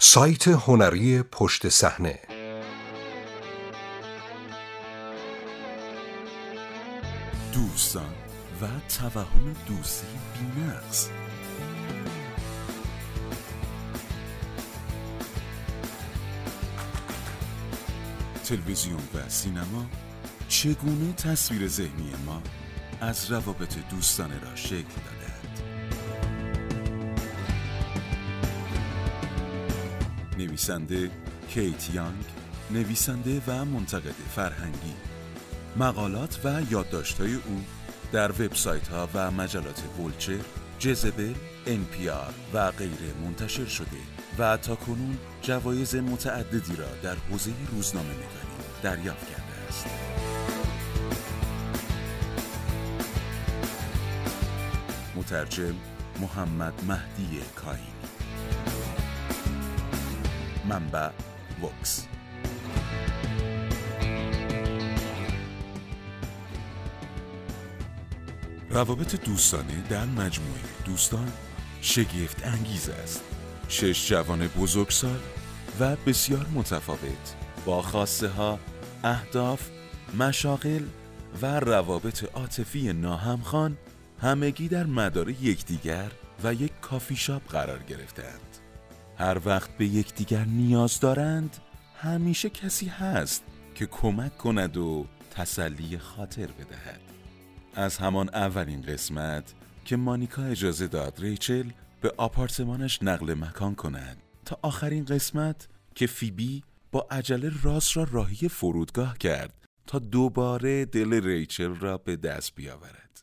سایت هنری پشت صحنه. دوستان و توهم دوستی بینقص. تلویزیون و سینما چگونه تصویر ذهنی ما از روابط دوستانه را شکل دادند نویسنده کیت یانگ نویسنده و منتقد فرهنگی مقالات و یادداشت‌های او در وبسایت ها و مجلات ولچر، جزبل، NPR و غیره منتشر شده و تا کنون جوایز متعددی را در حوزه روزنامه نگاری دریافت کرده است. مترجم محمد مهدی کاهینی منبع وکس روابط دوستانه در مجموعه. دوستان شگفت انگیز است. شش جوان بزرگسال و بسیار متفاوت. با خواسته ها، اهداف، مشاغل و روابط عاطفی ناهمخوان همگی در مدار یکدیگر و یک کافی شاپ قرار گرفتند. هر وقت به یکدیگر نیاز دارند همیشه کسی هست که کمک کند و تسلی خاطر بدهد. از همان اولین قسمت که مانیکا اجازه داد ریچل به آپارتمانش نقل مکان کند تا آخرین قسمت که فیبی با عجله راست را راهی فرودگاه کرد تا دوباره دل ریچل را به دست بیاورد.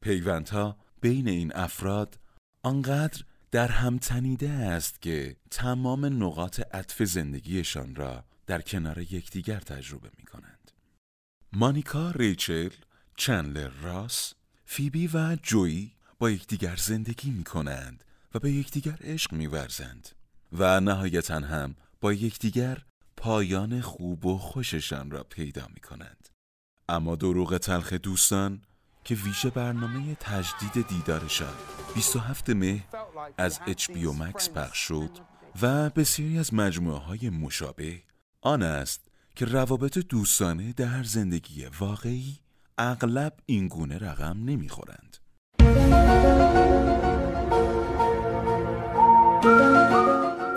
پیوندها بین این افراد آنقدر در هم تنیده است که تمام نقاط عطف زندگیشان را در کنار یکدیگر تجربه می کنند. مانیکا، ریچل، چندلر راس، فیبی و جویی با یکدیگر زندگی می کنند و به یکدیگر عشق می و نهایتا هم با یکدیگر پایان خوب و خوششان را پیدا می کنند. اما دروغ تلخ دوستان که ویژه برنامه تجدید دیدارشان 27 مه از HBO مکس پخش شد و بسیاری از مجموعه های مشابه آن است که روابط دوستانه در زندگی واقعی اغلب این گونه رقم نمی‌خورند.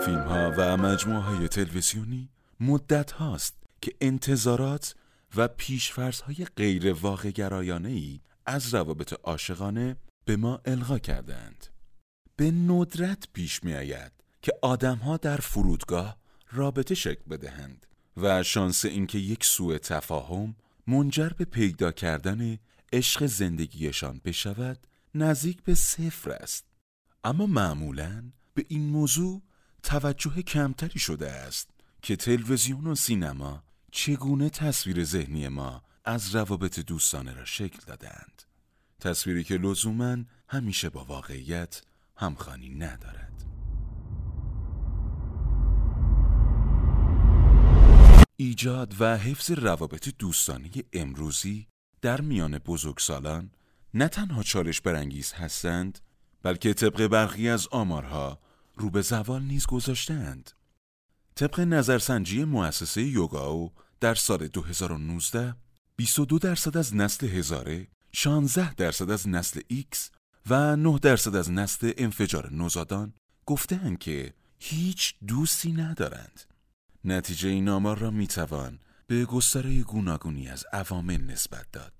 فیلم ها و مجموعه های تلویزیونی مدت هاست که انتظارات و پیشفرض های غیر واقع گرایانه ای از روابط عاشقانه به ما القا کردند. به ندرت پیش می آید که آدم ها در فرودگاه رابطه شکل بدهند و شانس اینکه یک سوء تفاهم منجر به پیدا کردن عشق زندگیشان بشود نزدیک به صفر است اما معمولا به این موضوع توجه کمتری شده است که تلویزیون و سینما چگونه تصویر ذهنی ما از روابط دوستانه را شکل دادند تصویری که لزوما همیشه با واقعیت همخوانی ندارد ایجاد و حفظ روابط دوستانه امروزی در میان بزرگسالان نه تنها چالش برانگیز هستند بلکه طبق برخی از آمارها رو به زوال نیز گذاشتند. طبق نظرسنجی مؤسسه یوگاو در سال 2019 22 درصد از نسل هزاره 16 درصد از نسل ایکس و 9 درصد از نسل انفجار نوزادان گفتند که هیچ دوستی ندارند. نتیجه این آمار را می‌توان به گستره گوناگونی از عوامل نسبت داد.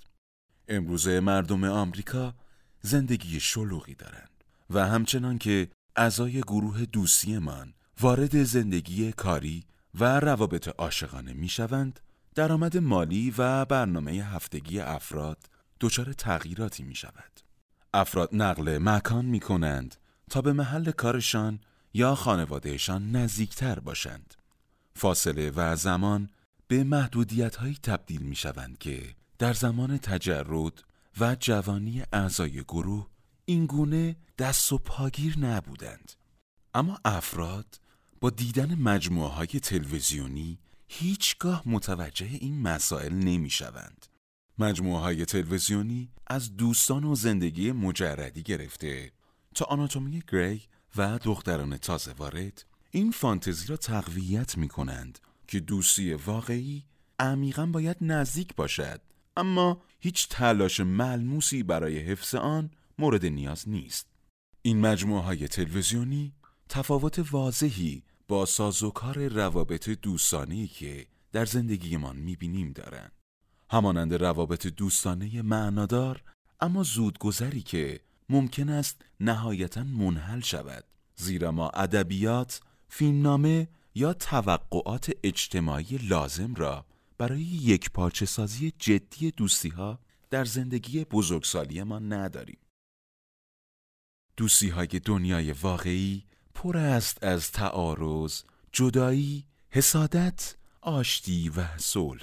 امروزه مردم آمریکا زندگی شلوغی دارند و همچنان که اعضای گروه دوستیمان وارد زندگی کاری و روابط عاشقانه می‌شوند، درآمد مالی و برنامه هفتگی افراد دچار تغییراتی می شود. افراد نقل مکان می کنند تا به محل کارشان یا خانوادهشان نزدیکتر باشند. فاصله و زمان به محدودیت هایی تبدیل می شوند که در زمان تجرد و جوانی اعضای گروه این گونه دست و پاگیر نبودند. اما افراد با دیدن مجموعه های تلویزیونی هیچگاه متوجه این مسائل نمی شوند. مجموعه های تلویزیونی از دوستان و زندگی مجردی گرفته. تا آناتومی گری و دختران تازه وارد این فانتزی را تقویت می کنند که دوستی واقعی عمیقا باید نزدیک باشد. اما هیچ تلاش ملموسی برای حفظ آن مورد نیاز نیست. این مجموعه های تلویزیونی تفاوت واضحی با سازوکار روابط دوستانه که در زندگیمان می‌بینیم دارند همانند روابط دوستانه معنادار اما زودگذری که ممکن است نهایتا منحل شود زیرا ما ادبیات، فیلمنامه یا توقعات اجتماعی لازم را برای یک پارچه سازی جدی دوستی ها در زندگی بزرگسالی ما نداریم. دوستی های دنیای واقعی پر است از تعارض، جدایی، حسادت، آشتی و صلح.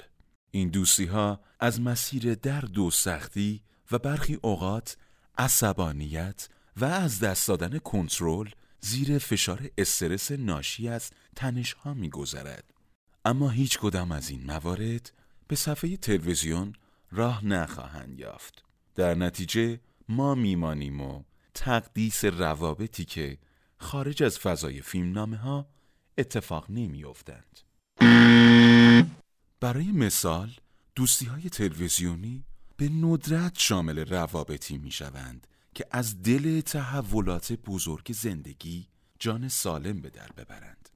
این دوستی ها از مسیر درد و سختی و برخی اوقات عصبانیت و از دست دادن کنترل زیر فشار استرس ناشی از تنش ها می گذرد. اما هیچ کدام از این موارد به صفحه تلویزیون راه نخواهند یافت. در نتیجه ما میمانیم و تقدیس روابطی که خارج از فضای فیلمنامه ها اتفاق نمیافتند. برای مثال دوستی های تلویزیونی به ندرت شامل روابطی می شوند که از دل تحولات بزرگ زندگی جان سالم به در ببرند.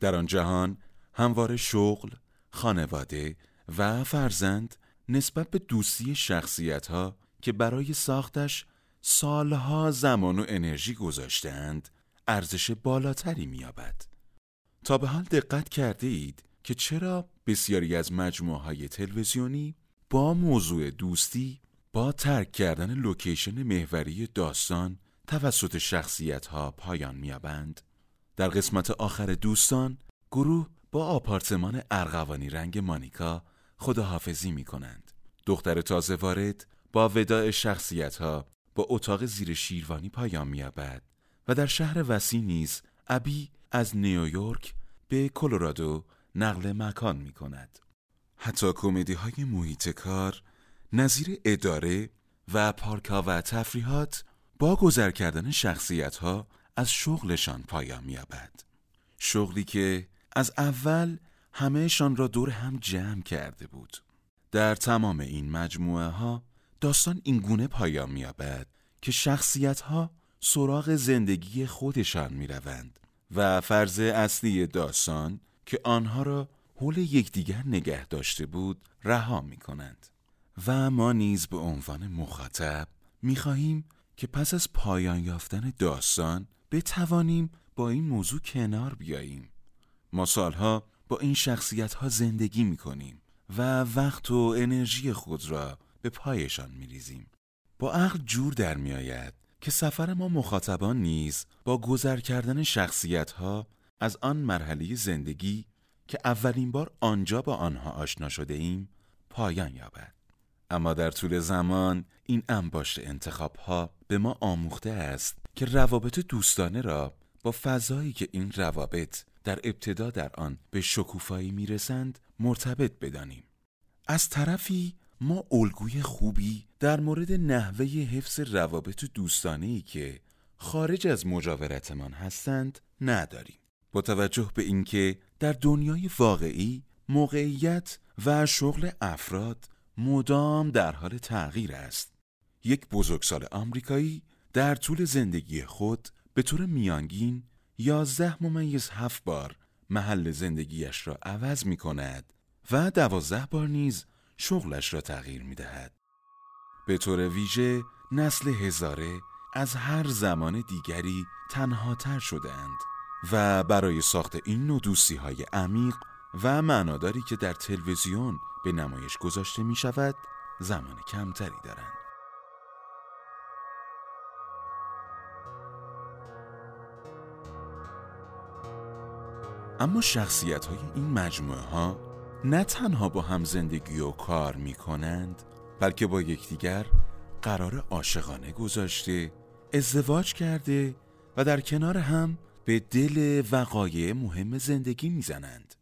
در آن جهان همواره شغل، خانواده و فرزند نسبت به دوستی شخصیت ها که برای ساختش سالها زمان و انرژی گذاشتند ارزش بالاتری میابد. تا به حال دقت کرده اید که چرا بسیاری از مجموعه های تلویزیونی با موضوع دوستی با ترک کردن لوکیشن محوری داستان توسط شخصیت ها پایان میابند. در قسمت آخر دوستان گروه با آپارتمان ارغوانی رنگ مانیکا خداحافظی می کنند. دختر تازه وارد با وداع شخصیت ها با اتاق زیر شیروانی پایان میابد و در شهر وسیع نیز ابی از نیویورک به کلرادو نقل مکان می کند. حتی کمدی های محیط کار نظیر اداره و پارکا و تفریحات با گذر کردن شخصیت ها از شغلشان پایان میابد. شغلی که از اول همهشان را دور هم جمع کرده بود. در تمام این مجموعه ها داستان این گونه پایان میابد که شخصیت ها سراغ زندگی خودشان می روند و فرض اصلی داستان که آنها را حول یکدیگر نگه داشته بود رها می کنند و ما نیز به عنوان مخاطب می خواهیم که پس از پایان یافتن داستان بتوانیم با این موضوع کنار بیاییم ما سالها با این شخصیت ها زندگی می کنیم و وقت و انرژی خود را به پایشان می ریزیم. با عقل جور در می آید که سفر ما مخاطبان نیز با گذر کردن شخصیت ها از آن مرحله زندگی که اولین بار آنجا با آنها آشنا شده ایم پایان یابد. اما در طول زمان این انباشت انتخاب ها به ما آموخته است که روابط دوستانه را با فضایی که این روابط در ابتدا در آن به شکوفایی می‌رسند مرتبط بدانیم. از طرفی ما الگوی خوبی در مورد نحوه حفظ روابط دوستانه ای که خارج از مجاورتمان هستند نداریم. با توجه به اینکه در دنیای واقعی موقعیت و شغل افراد مدام در حال تغییر است. یک بزرگسال آمریکایی در طول زندگی خود به طور میانگین یازده ممیز هفت بار محل زندگیش را عوض می کند و دوازده بار نیز شغلش را تغییر می دهد. به طور ویژه نسل هزاره از هر زمان دیگری تنهاتر شدهاند و برای ساخت این نوع های عمیق و معناداری که در تلویزیون به نمایش گذاشته می شود زمان کمتری دارند. اما شخصیت های این مجموعه ها نه تنها با هم زندگی و کار می کنند بلکه با یکدیگر قرار عاشقانه گذاشته ازدواج کرده و در کنار هم به دل وقایع مهم زندگی می‌زنند.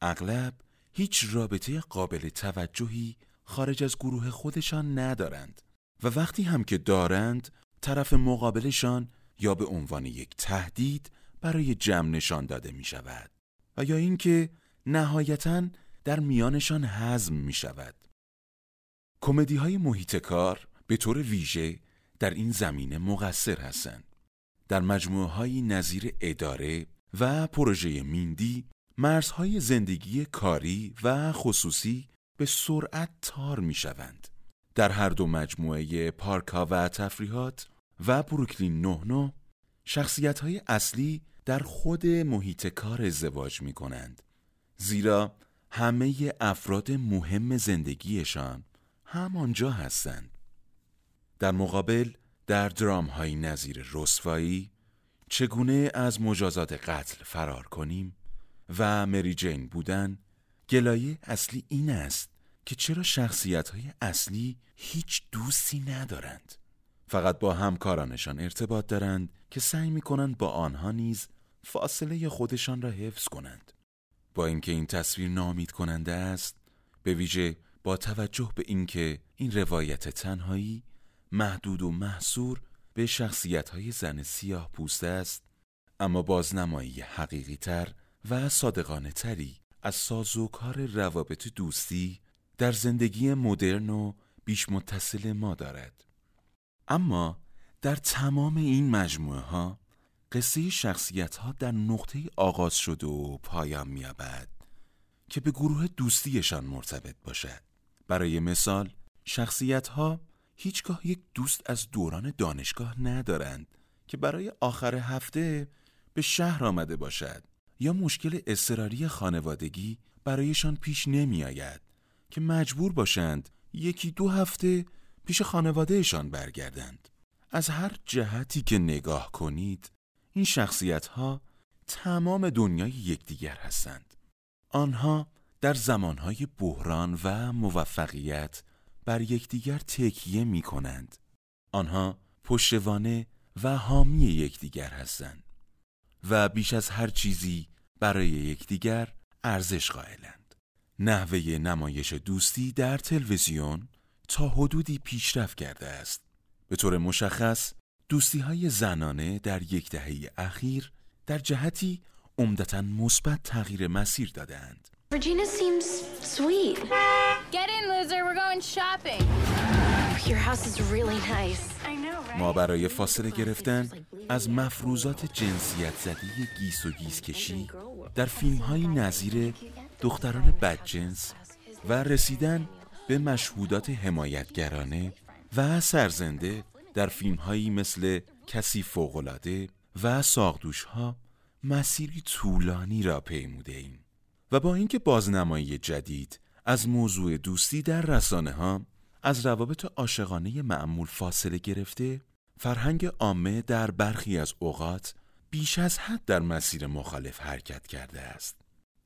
اغلب هیچ رابطه قابل توجهی خارج از گروه خودشان ندارند و وقتی هم که دارند طرف مقابلشان یا به عنوان یک تهدید برای جمع نشان داده می شود و یا اینکه نهایتا در میانشان هضم می شود. کمدی های محیط کار به طور ویژه در این زمینه مقصر هستند. در مجموعه های نظیر اداره و پروژه میندی مرزهای زندگی کاری و خصوصی به سرعت تار می شوند. در هر دو مجموعه پارکا و تفریحات و بروکلین 99 شخصیت های اصلی در خود محیط کار ازدواج می کنند. زیرا همه افراد مهم زندگیشان همانجا هستند. در مقابل در درام های نظیر رسوایی چگونه از مجازات قتل فرار کنیم و مری جین بودن گلایه اصلی این است که چرا شخصیت های اصلی هیچ دوستی ندارند فقط با همکارانشان ارتباط دارند که سعی می کنند با آنها نیز فاصله خودشان را حفظ کنند با اینکه این تصویر نامید کننده است به ویژه با توجه به اینکه این روایت تنهایی محدود و محصور به شخصیت های زن سیاه پوسته است اما بازنمایی حقیقی تر و صادقانه تری از سازوکار روابط دوستی در زندگی مدرن و بیش متصل ما دارد. اما در تمام این مجموعه ها قصه شخصیت ها در نقطه آغاز شده و پایان میابد که به گروه دوستیشان مرتبط باشد. برای مثال شخصیت ها هیچگاه یک دوست از دوران دانشگاه ندارند که برای آخر هفته به شهر آمده باشد یا مشکل اضطراری خانوادگی برایشان پیش نمی آید که مجبور باشند یکی دو هفته پیش خانوادهشان برگردند. از هر جهتی که نگاه کنید این شخصیت ها تمام دنیای یکدیگر هستند. آنها در زمانهای بحران و موفقیت بر یکدیگر تکیه می کنند آنها پشتوانه و حامی یکدیگر هستند و بیش از هر چیزی برای یکدیگر ارزش قائلند. نحوه نمایش دوستی در تلویزیون تا حدودی پیشرفت کرده است. به طور مشخص دوستی های زنانه در یک دهه اخیر در جهتی عمدتا مثبت تغییر مسیر دادند. Regina seems sweet. Get in, loser. We're going shopping. Your house is really nice. I know, right? ما برای فاصله گرفتن از مفروضات جنسیت زده گیس و گیس کشی در فیلم های نظیر دختران بدجنس و رسیدن به مشهودات حمایتگرانه و سرزنده در فیلم هایی مثل کسی فوقلاده و ساقدوش ها مسیری طولانی را پیموده ایم و با اینکه بازنمایی جدید از موضوع دوستی در رسانه ها از روابط عاشقانه معمول فاصله گرفته فرهنگ عامه در برخی از اوقات بیش از حد در مسیر مخالف حرکت کرده است.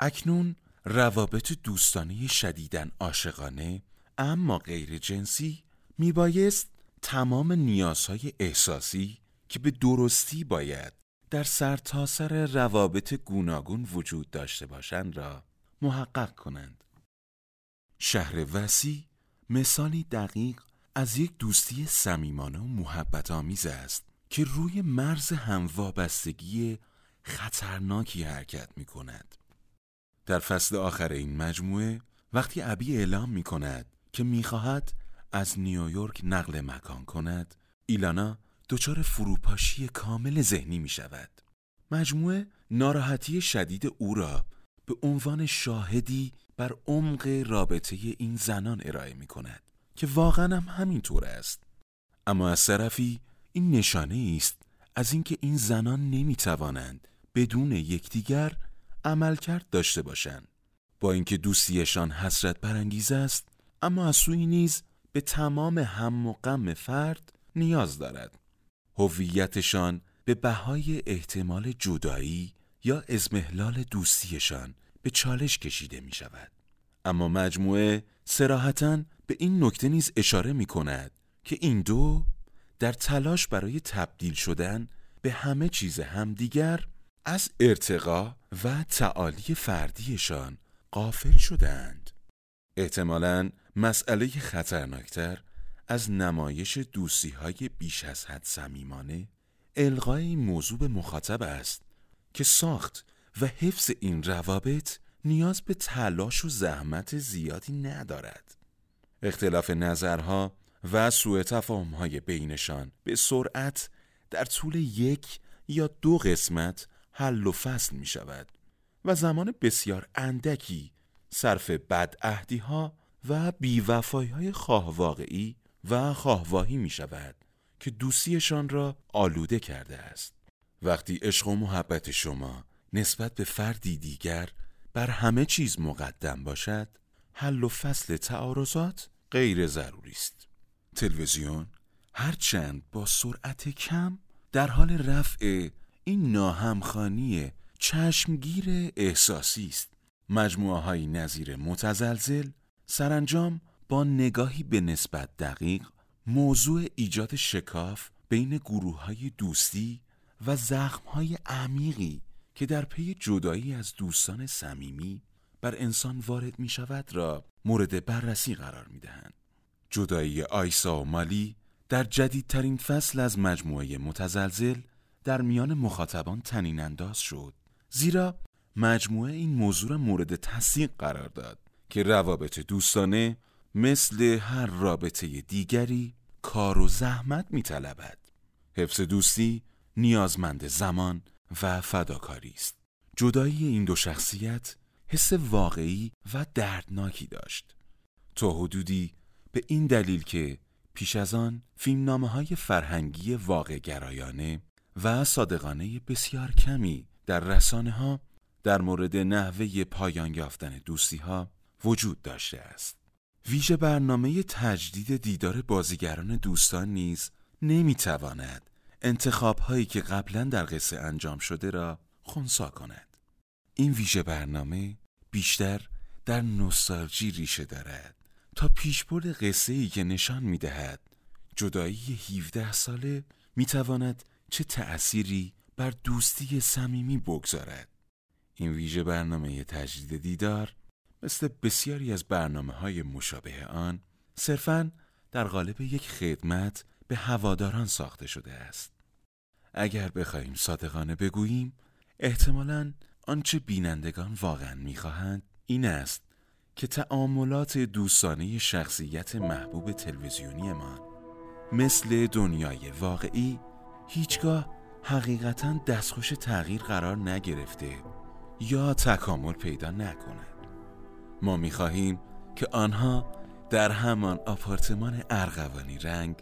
اکنون روابط دوستانه شدیدن عاشقانه اما غیر جنسی میبایست تمام نیازهای احساسی که به درستی باید در سرتاسر سر روابط گوناگون وجود داشته باشند را محقق کنند. شهر وسیع مثالی دقیق از یک دوستی صمیمانه و محبت آمیز است که روی مرز هموابستگی خطرناکی حرکت می کند. در فصل آخر این مجموعه وقتی ابی اعلام می کند که می خواهد از نیویورک نقل مکان کند ایلانا دچار فروپاشی کامل ذهنی می شود مجموعه ناراحتی شدید او را به عنوان شاهدی بر عمق رابطه این زنان ارائه می کند که واقعا هم همینطور است. اما از طرفی این نشانه است از اینکه این زنان نمی توانند بدون یکدیگر عملکرد داشته باشند. با اینکه دوستیشان حسرت برانگیز است اما از سوی نیز به تمام هم و غم فرد نیاز دارد. هویتشان به بهای احتمال جدایی یا ازمهلال دوستیشان به چالش کشیده می شود اما مجموعه سراحتا به این نکته نیز اشاره می کند که این دو در تلاش برای تبدیل شدن به همه چیز همدیگر از ارتقا و تعالی فردیشان قافل شدند احتمالاً مسئله خطرناکتر از نمایش دوستی های بیش از حد صمیمانه القای این موضوع به مخاطب است که ساخت و حفظ این روابط نیاز به تلاش و زحمت زیادی ندارد. اختلاف نظرها و سوء تفاهم‌های بینشان به سرعت در طول یک یا دو قسمت حل و فصل می شود و زمان بسیار اندکی صرف بدعهدی ها و بیوفایی های خواه واقعی و خواهواهی می شود که دوستیشان را آلوده کرده است. وقتی عشق و محبت شما نسبت به فردی دیگر بر همه چیز مقدم باشد حل و فصل تعارضات غیر ضروری است. تلویزیون هرچند با سرعت کم در حال رفع این ناهمخانی چشمگیر احساسی است. مجموعه های نظیر متزلزل سرانجام با نگاهی به نسبت دقیق موضوع ایجاد شکاف بین گروه های دوستی و زخم های عمیقی که در پی جدایی از دوستان صمیمی بر انسان وارد می شود را مورد بررسی قرار می دهند. جدایی آیسا و مالی در جدیدترین فصل از مجموعه متزلزل در میان مخاطبان تنین انداز شد زیرا مجموعه این موضوع را مورد تصدیق قرار داد که روابط دوستانه مثل هر رابطه دیگری کار و زحمت می طلبد. حفظ دوستی نیازمند زمان و فداکاری است. جدایی این دو شخصیت حس واقعی و دردناکی داشت. تا حدودی به این دلیل که پیش از آن فیلمنامه های فرهنگی واقع گرایانه و صادقانه بسیار کمی در رسانه ها در مورد نحوه پایان یافتن دوستی ها وجود داشته است. ویژه برنامه تجدید دیدار بازیگران دوستان نیز نمی‌تواند انتخاب هایی که قبلا در قصه انجام شده را خونسا کند. این ویژه برنامه بیشتر در نوستالژی ریشه دارد تا پیشبرد قصه ای که نشان می دهد جدایی 17 ساله می تواند چه تأثیری بر دوستی صمیمی بگذارد. این ویژه برنامه تجدید دیدار مثل بسیاری از برنامه های مشابه آن صرفاً در قالب یک خدمت به هواداران ساخته شده است. اگر بخواهیم صادقانه بگوییم احتمالاً آنچه بینندگان واقعا می‌خواهند این است که تعاملات دوستانه شخصیت محبوب تلویزیونیمان مثل دنیای واقعی هیچگاه حقیقتا دستخوش تغییر قرار نگرفته یا تکامل پیدا نکند ما می‌خواهیم که آنها در همان آپارتمان ارغوانی رنگ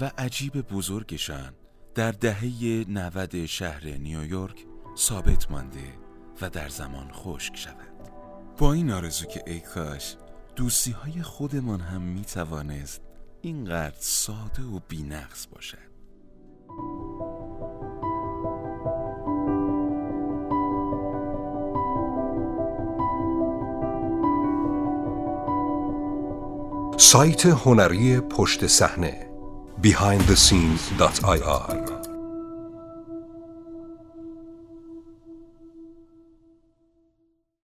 و عجیب بزرگشان در دهه 90 شهر نیویورک ثابت مانده و در زمان خشک شوند. با این آرزو که ای کاش دوستی های خودمان هم می توانست اینقدر ساده و بینقص باشد. سایت هنری پشت صحنه behindthescenes.ir